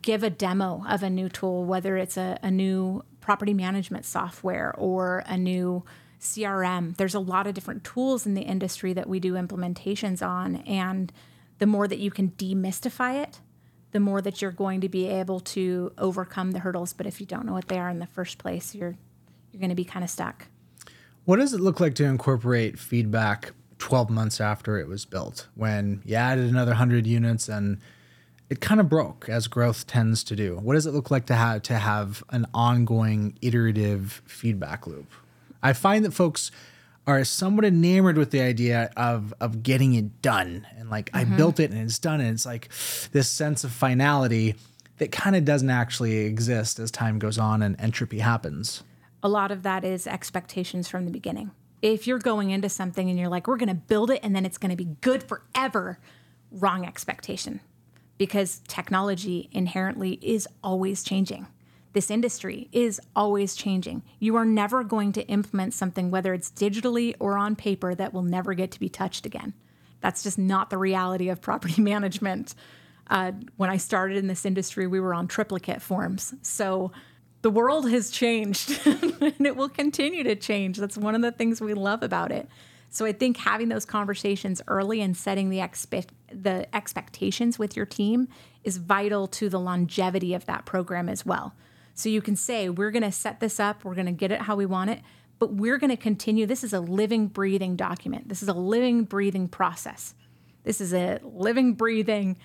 give a demo of a new tool, whether it's a, a new property management software or a new CRM. There's a lot of different tools in the industry that we do implementations on. And the more that you can demystify it, the more that you're going to be able to overcome the hurdles. But if you don't know what they are in the first place, you're you're going to be kind of stuck. What does it look like to incorporate feedback 12 months after it was built when you added another 100 units and it kind of broke as growth tends to do? What does it look like to have to have an ongoing iterative feedback loop? I find that folks are somewhat enamored with the idea of of getting it done and like I mm-hmm. built it and it's done and it's like this sense of finality that kind of doesn't actually exist as time goes on and entropy happens. a lot of that is expectations from the beginning. If you're going into something and you're like, we're going to build it and then it's going to be good forever, wrong expectation. Because technology inherently is always changing. This industry is always changing. You are never going to implement something, whether it's digitally or on paper, that will never get to be touched again. That's just not the reality of property [LAUGHS] management. Uh, when I started in this industry, we were on triplicate forms. So the world has changed [LAUGHS] and it will continue to change. That's one of the things we love about it. So I think having those conversations early and setting the expect the expectations with your team is vital to the longevity of that program as well. So you can say, we're going to set this up, we're going to get it how we want it, but we're going to continue. This is a living, breathing document. This is a living, breathing process. This is a living, breathing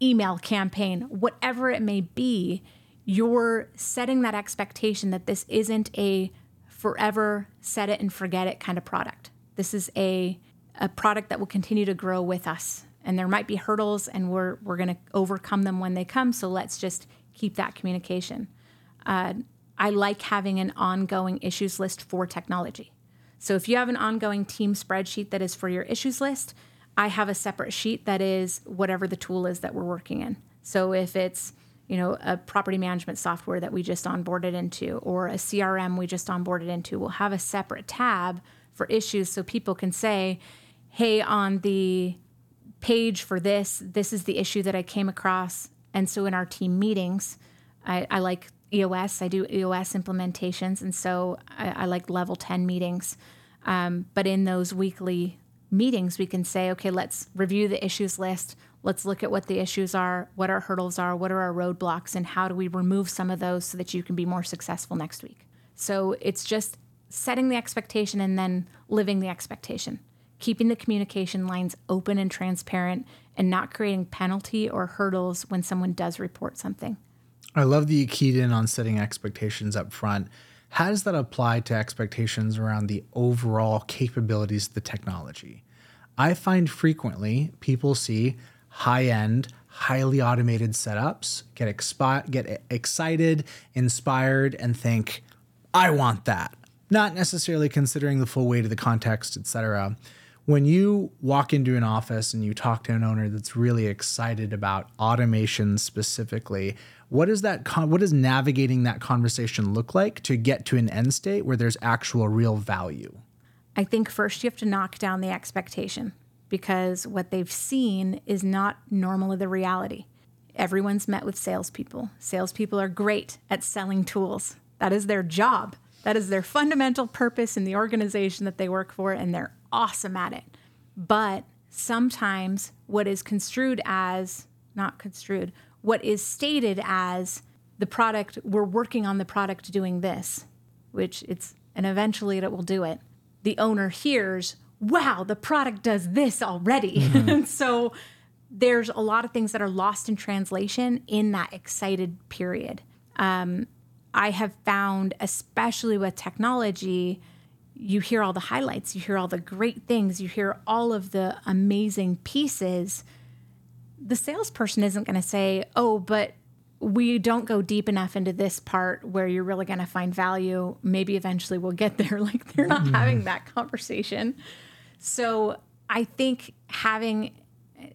email campaign, whatever it may be, you're setting that expectation that this isn't a forever set it and forget it kind of product. This is a a product that will continue to grow with us. And there might be hurdles and we're we're going to overcome them when they come, so let's just keep that communication. Uh, I like having an ongoing issues list for technology. So if you have an ongoing team spreadsheet that is for your issues list, I have a separate sheet that is whatever the tool is that we're working in. So if it's you know a property management software that we just onboarded into or a CRM we just onboarded into, we'll have a separate tab for issues so people can say, "Hey, on the page for this, this is the issue that I came across." And so in our team meetings, I, I like EOS. I do EOS implementations, and so I, I like level ten meetings. Um, but in those weekly meetings, we can say, okay, let's review the issues list. Let's look at what the issues are, what our hurdles are, what are our roadblocks, and how do we remove some of those so that you can be more successful next week. So it's just setting the expectation and then living the expectation, keeping the communication lines open and transparent, and not creating penalty or hurdles when someone does report something. I love that you keyed in on setting expectations up front. How does that apply to expectations around the overall capabilities of the technology? I find frequently people see high end, highly automated setups, get, expi- get excited, inspired, and think, I want that. Not necessarily considering the full weight of the context, etc. When you walk into an office and you talk to an owner that's really excited about automation specifically, what is that con- what does navigating that conversation look like to get to an end state where there's actual real value? I think first you have to knock down the expectation because what they've seen is not normally the reality. Everyone's met with salespeople. Salespeople are great at selling tools. That is their job. That is their fundamental purpose in the organization that they work for, and they're awesome at it. But sometimes what is construed as, not construed, what is stated as the product, we're working on the product doing this, which it's, and eventually it will do it. The owner hears, wow, the product does this already. [LAUGHS] Mm-hmm. so there's a lot of things that are lost in translation in that excited period. Um, I have found, especially with technology, you hear all the highlights, you hear all the great things, you hear all of the amazing pieces. The salesperson isn't going to say, oh, but we don't go deep enough into this part where you're really going to find value. Maybe eventually we'll get there. [LAUGHS] Like they're not mm. having that conversation. So I think having,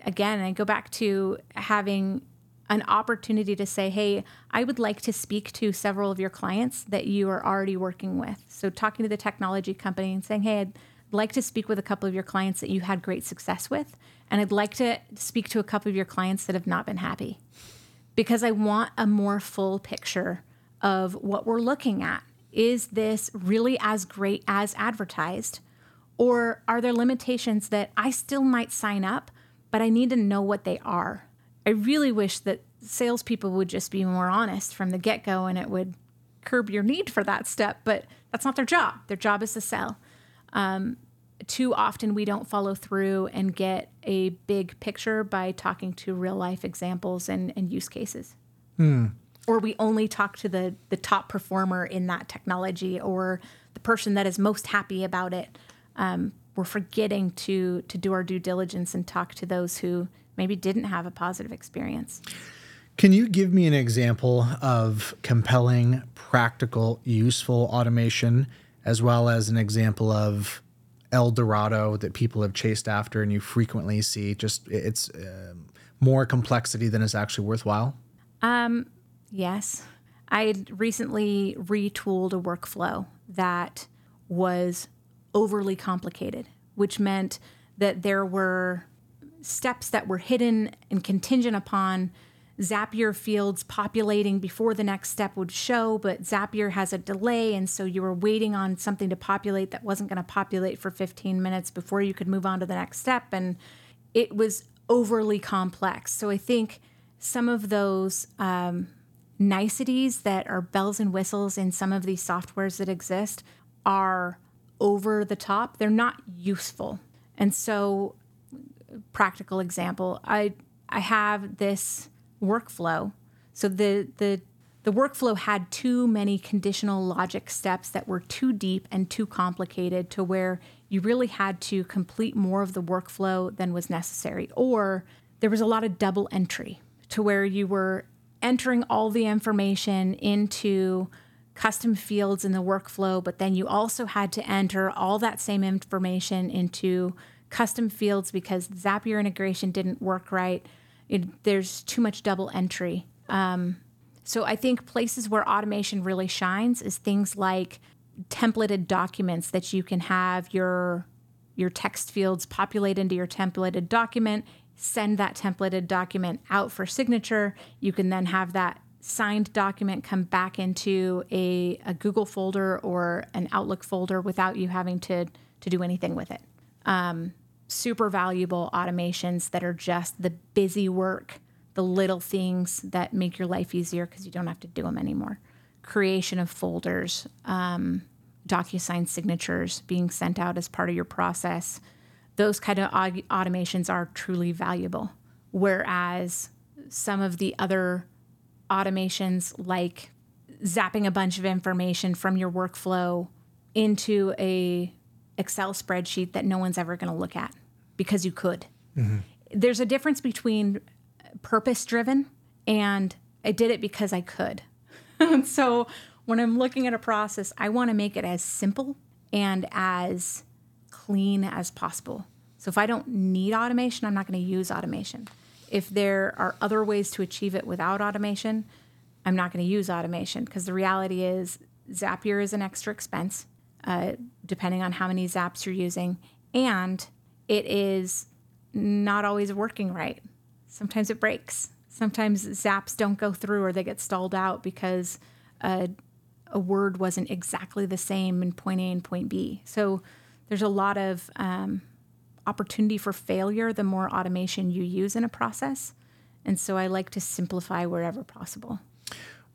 again, I go back to having an opportunity to say, hey, I would like to speak to several of your clients that you are already working with. So talking to the technology company and saying, hey, I'd like to speak with a couple of your clients that you had great success with. And I'd like to speak to a couple of your clients that have not been happy because I want a more full picture of what we're looking at. Is this really as great as advertised? Or are there limitations that I still might sign up, but I need to know what they are? I really wish that salespeople would just be more honest from the get go and it would curb your need for that step, but that's not their job. Their job is to sell. Um, too often we don't follow through and get a big picture by talking to real life examples and, and use cases. Hmm. Or we only talk to the, the top performer in that technology or the person that is most happy about it um, we're forgetting to to do our due diligence and talk to those who maybe didn't have a positive experience. Can you give me an example of compelling, practical, useful automation, as well as an example of El Dorado that people have chased after and you frequently see? Just it's uh, more complexity than is actually worthwhile. Um, yes, I recently retooled a workflow that was overly complicated, which meant that there were steps that were hidden and contingent upon Zapier fields populating before the next step would show, but Zapier has a delay. And so you were waiting on something to populate that wasn't going to populate for 15 minutes before you could move on to the next step. And it was overly complex. So I think some of those um, niceties that are bells and whistles in some of these softwares that exist are over the top, they're not useful. And so, practical example, I I have this workflow. So the the the workflow had too many conditional logic steps that were too deep and too complicated to where you really had to complete more of the workflow than was necessary. Or there was a lot of double entry to where you were entering all the information into custom fields in the workflow, but then you also had to enter all that same information into custom fields because Zapier integration didn't work right. It, there's too much double entry. Um, so I think places where automation really shines is things like templated documents that you can have your your text fields populate into your templated document, send that templated document out for signature. You can then have that signed document come back into a, a Google folder or an Outlook folder without you having to, to do anything with it. Um, super valuable automations that are just the busy work, the little things that make your life easier because you don't have to do them anymore. Creation of folders, um, DocuSign signatures being sent out as part of your process. Those kind of automations are truly valuable. Whereas some of the other automations, like zapping a bunch of information from your workflow into a Excel spreadsheet that no one's ever going to look at because you could. Mm-hmm. There's a difference between purpose driven and I did it because I could. [LAUGHS] so when I'm looking at a process, I want to make it as simple and as clean as possible. So if I don't need automation, I'm not going to use automation. If there are other ways to achieve it without automation, I'm not going to use automation because the reality is Zapier is an extra expense, uh, depending on how many zaps you're using, and it is not always working right. Sometimes it breaks. Sometimes zaps don't go through or they get stalled out because a, a word wasn't exactly the same in point A and point B. So there's a lot of um, opportunity for failure the more automation you use in a process. And so I like to simplify wherever possible.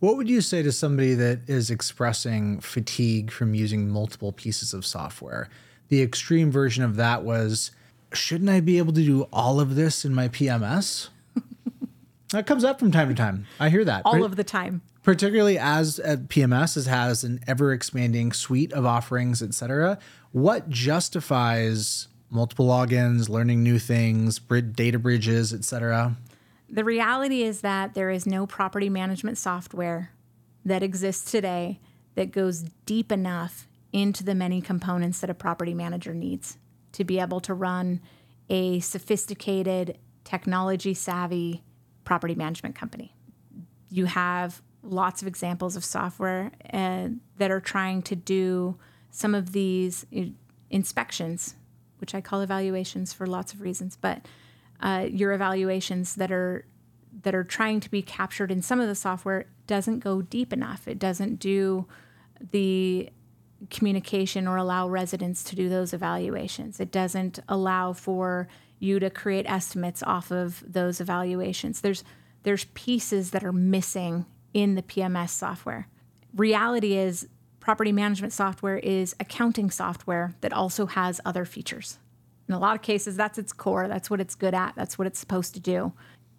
What would you say to somebody that is expressing fatigue from using multiple pieces of software? The extreme version of that was shouldn't I be able to do all of this in my PMS? [LAUGHS] that comes up from time to time. I hear that. All of the time. Particularly as uh, PMS has an ever expanding suite of offerings, et cetera. What justifies multiple logins, learning new things, data bridges, et cetera? The reality is that there is no property management software that exists today that goes deep enough into the many components that a property manager needs to be able to run a sophisticated, technology savvy property management company. You have lots of examples of software uh, that are trying to do some of these uh, inspections, which I call evaluations for lots of reasons, but uh, your evaluations that are that are trying to be captured in some of the software doesn't go deep enough. It doesn't do the communication or allow residents to do those evaluations. It doesn't allow for you to create estimates off of those evaluations. There's there's pieces that are missing in the PMS software. Reality is property management software is accounting software that also has other features. In a lot of cases, that's its core. That's what it's good at. That's what it's supposed to do.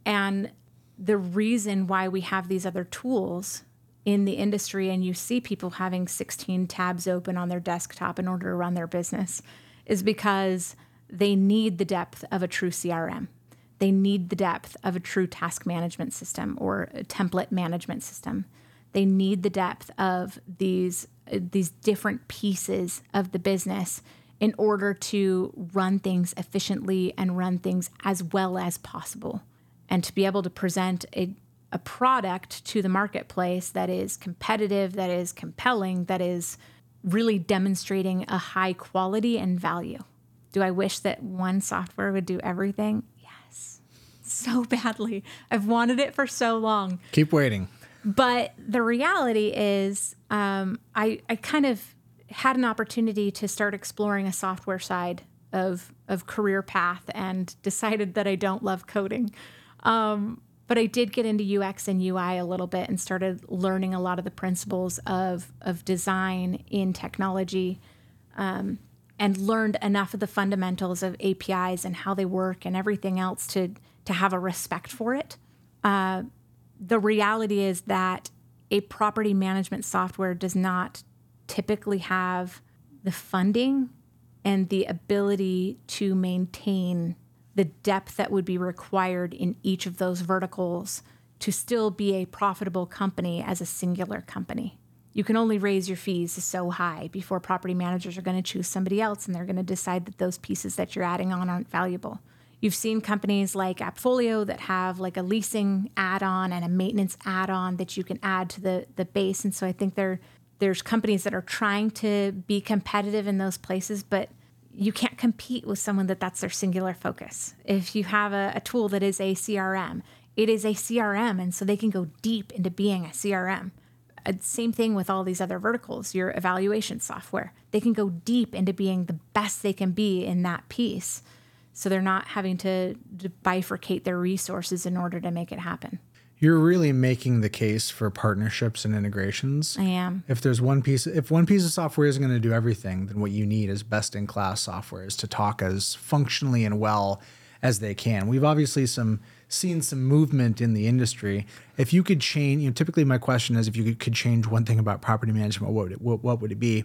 And the reason why we have these other tools in the industry and you see people having 16 tabs open on their desktop in order to run their business is because they need the depth of a true CRM. They need the depth of a true task management system or a template management system. They need the depth of these these different pieces of the business in order to run things efficiently and run things as well as possible. And to be able to present a, a product to the marketplace that is competitive, that is compelling, that is really demonstrating a high quality and value. Do I wish that one software would do everything? Yes, so [LAUGHS] badly. I've wanted it for so long. Keep waiting. But the reality is, um, I, I kind of had an opportunity to start exploring a software side of of career path and [LAUGHS] decided that I don't love coding. Um, but I did get into UX and UI a little bit and started learning a lot of the principles of of design in technology, um, and learned enough of the fundamentals of APIs and how they work and everything else to to have a respect for it. Uh, the reality is that a property management software does not typically have the funding and the ability to maintain the depth that would be required in each of those verticals to still be a profitable company as a singular company. You can only raise your fees so high before property managers are going to choose somebody else and they're going to decide that those pieces that you're adding on aren't valuable. You've seen companies like Appfolio that have like a leasing add-on and a maintenance add-on that you can add to the the base. And so I think there there's companies that are trying to be competitive in those places, but you can't compete with someone that that's their singular focus. If you have a, a tool that is a CRM, it is a CRM, and so they can go deep into being a CRM. Uh, same thing with all these other verticals, your evaluation software. They can go deep into being the best they can be in that piece. so they're not having to, to bifurcate their resources in order to make it happen. You're really making the case for partnerships and integrations. I am. If there's one piece, if one piece of software isn't going to do everything, then what you need is best in class software is to talk as functionally and well as they can. We've obviously some seen some movement in the industry. If you could change, you know, typically my question is if you could, could change one thing about property management, what would it, what, what would it be?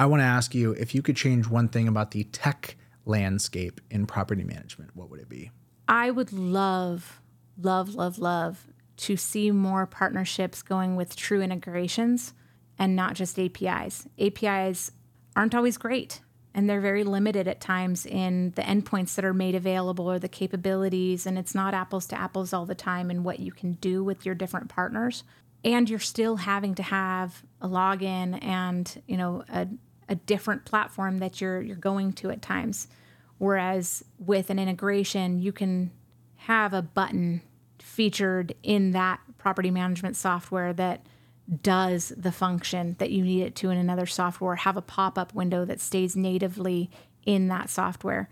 I want to ask you if you could change one thing about the tech landscape in property management, what would it be? I would love, love, love, love to see more partnerships going with true integrations and not just APIs. APIs aren't always great and they're very limited at times in the endpoints that are made available or the capabilities and it's not apples to apples all the time in what you can do with your different partners and you're still having to have a login and you know a, a different platform that you're you're going to at times whereas with an integration you can have a button featured in that property management software that does the function that you need it to in another software, have a pop up window that stays natively in that software.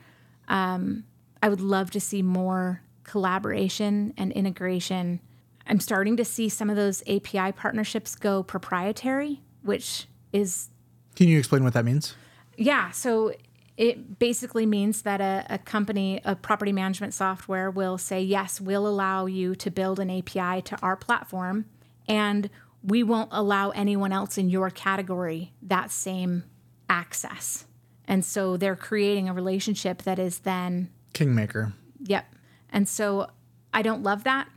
Um, I would love to see more collaboration and integration. I'm starting to see some of those API partnerships go proprietary, which is. Can you explain what that means? Yeah. So it basically means that a, a, company, a property management software will say, yes, we'll allow you to build an API to our platform, and we won't allow anyone else in your category that same access. And so they're creating a relationship that is then Kingmaker. Yep. And so I don't love that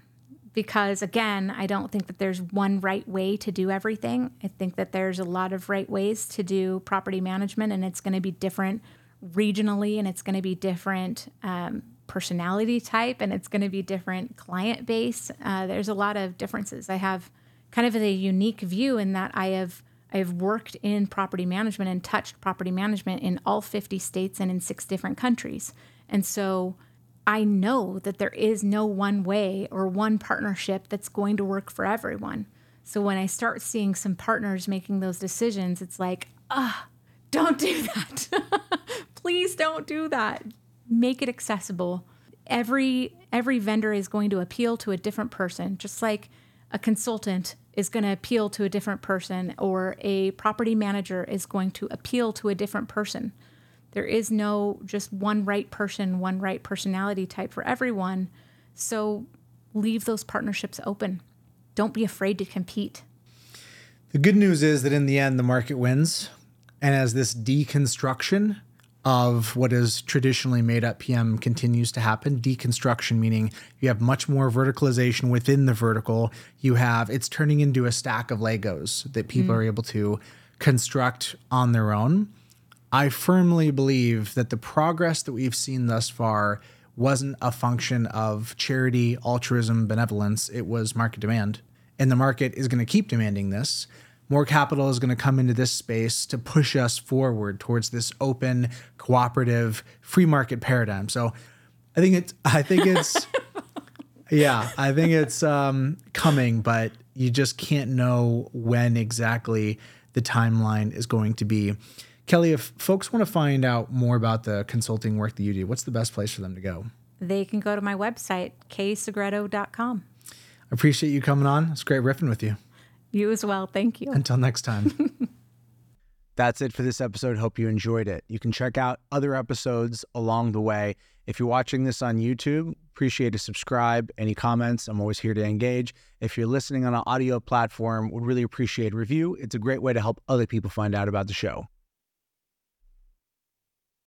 because, again, I don't think that there's one right way to do everything. I think that there's a lot of right ways to do property management, and it's going to be different regionally and it's going to be different um, personality type and it's going to be different client base. Uh, there's a lot of differences. I have kind of a unique view in that I have I have worked in property management and touched property management in all 50 states and in six different countries. And so I know that there is no one way or one partnership that's going to work for everyone. So when I start seeing some partners making those decisions, it's like, ah, don't do that. [LAUGHS] Please don't do that. Make it accessible. Every every vendor is going to appeal to a different person, just like a consultant is going to appeal to a different person or a property manager is going to appeal to a different person. There is no just one right person, one right personality type for everyone. So leave those partnerships open. Don't be afraid to compete. The good news is that in the end, the market wins. And as this deconstruction of what is traditionally made up PM continues to happen, deconstruction meaning you have much more verticalization within the vertical. You have it's turning into a stack of Legos that people mm. are able to construct on their own. I firmly believe that the progress that we've seen thus far wasn't a function of charity, altruism, benevolence. It was market demand. And the market is going to keep demanding this more capital is going to come into this space to push us forward towards this open, cooperative, free market paradigm. So I think it's I think it's [LAUGHS] yeah, I think it's um, coming, but you just can't know when exactly the timeline is going to be. Kelli, if folks want to find out more about the consulting work that you do, what's the best place for them to go? They can go to my website, ksegretto.com. I appreciate you coming on. It's great riffing with you. You as well. Thank you. Until next time. [LAUGHS] That's it for this episode. Hope you enjoyed it. You can check out other episodes along the way. If you're watching this on YouTube, appreciate a subscribe. Any comments, I'm always here to engage. If you're listening on an audio platform, would really appreciate a review. It's a great way to help other people find out about the show.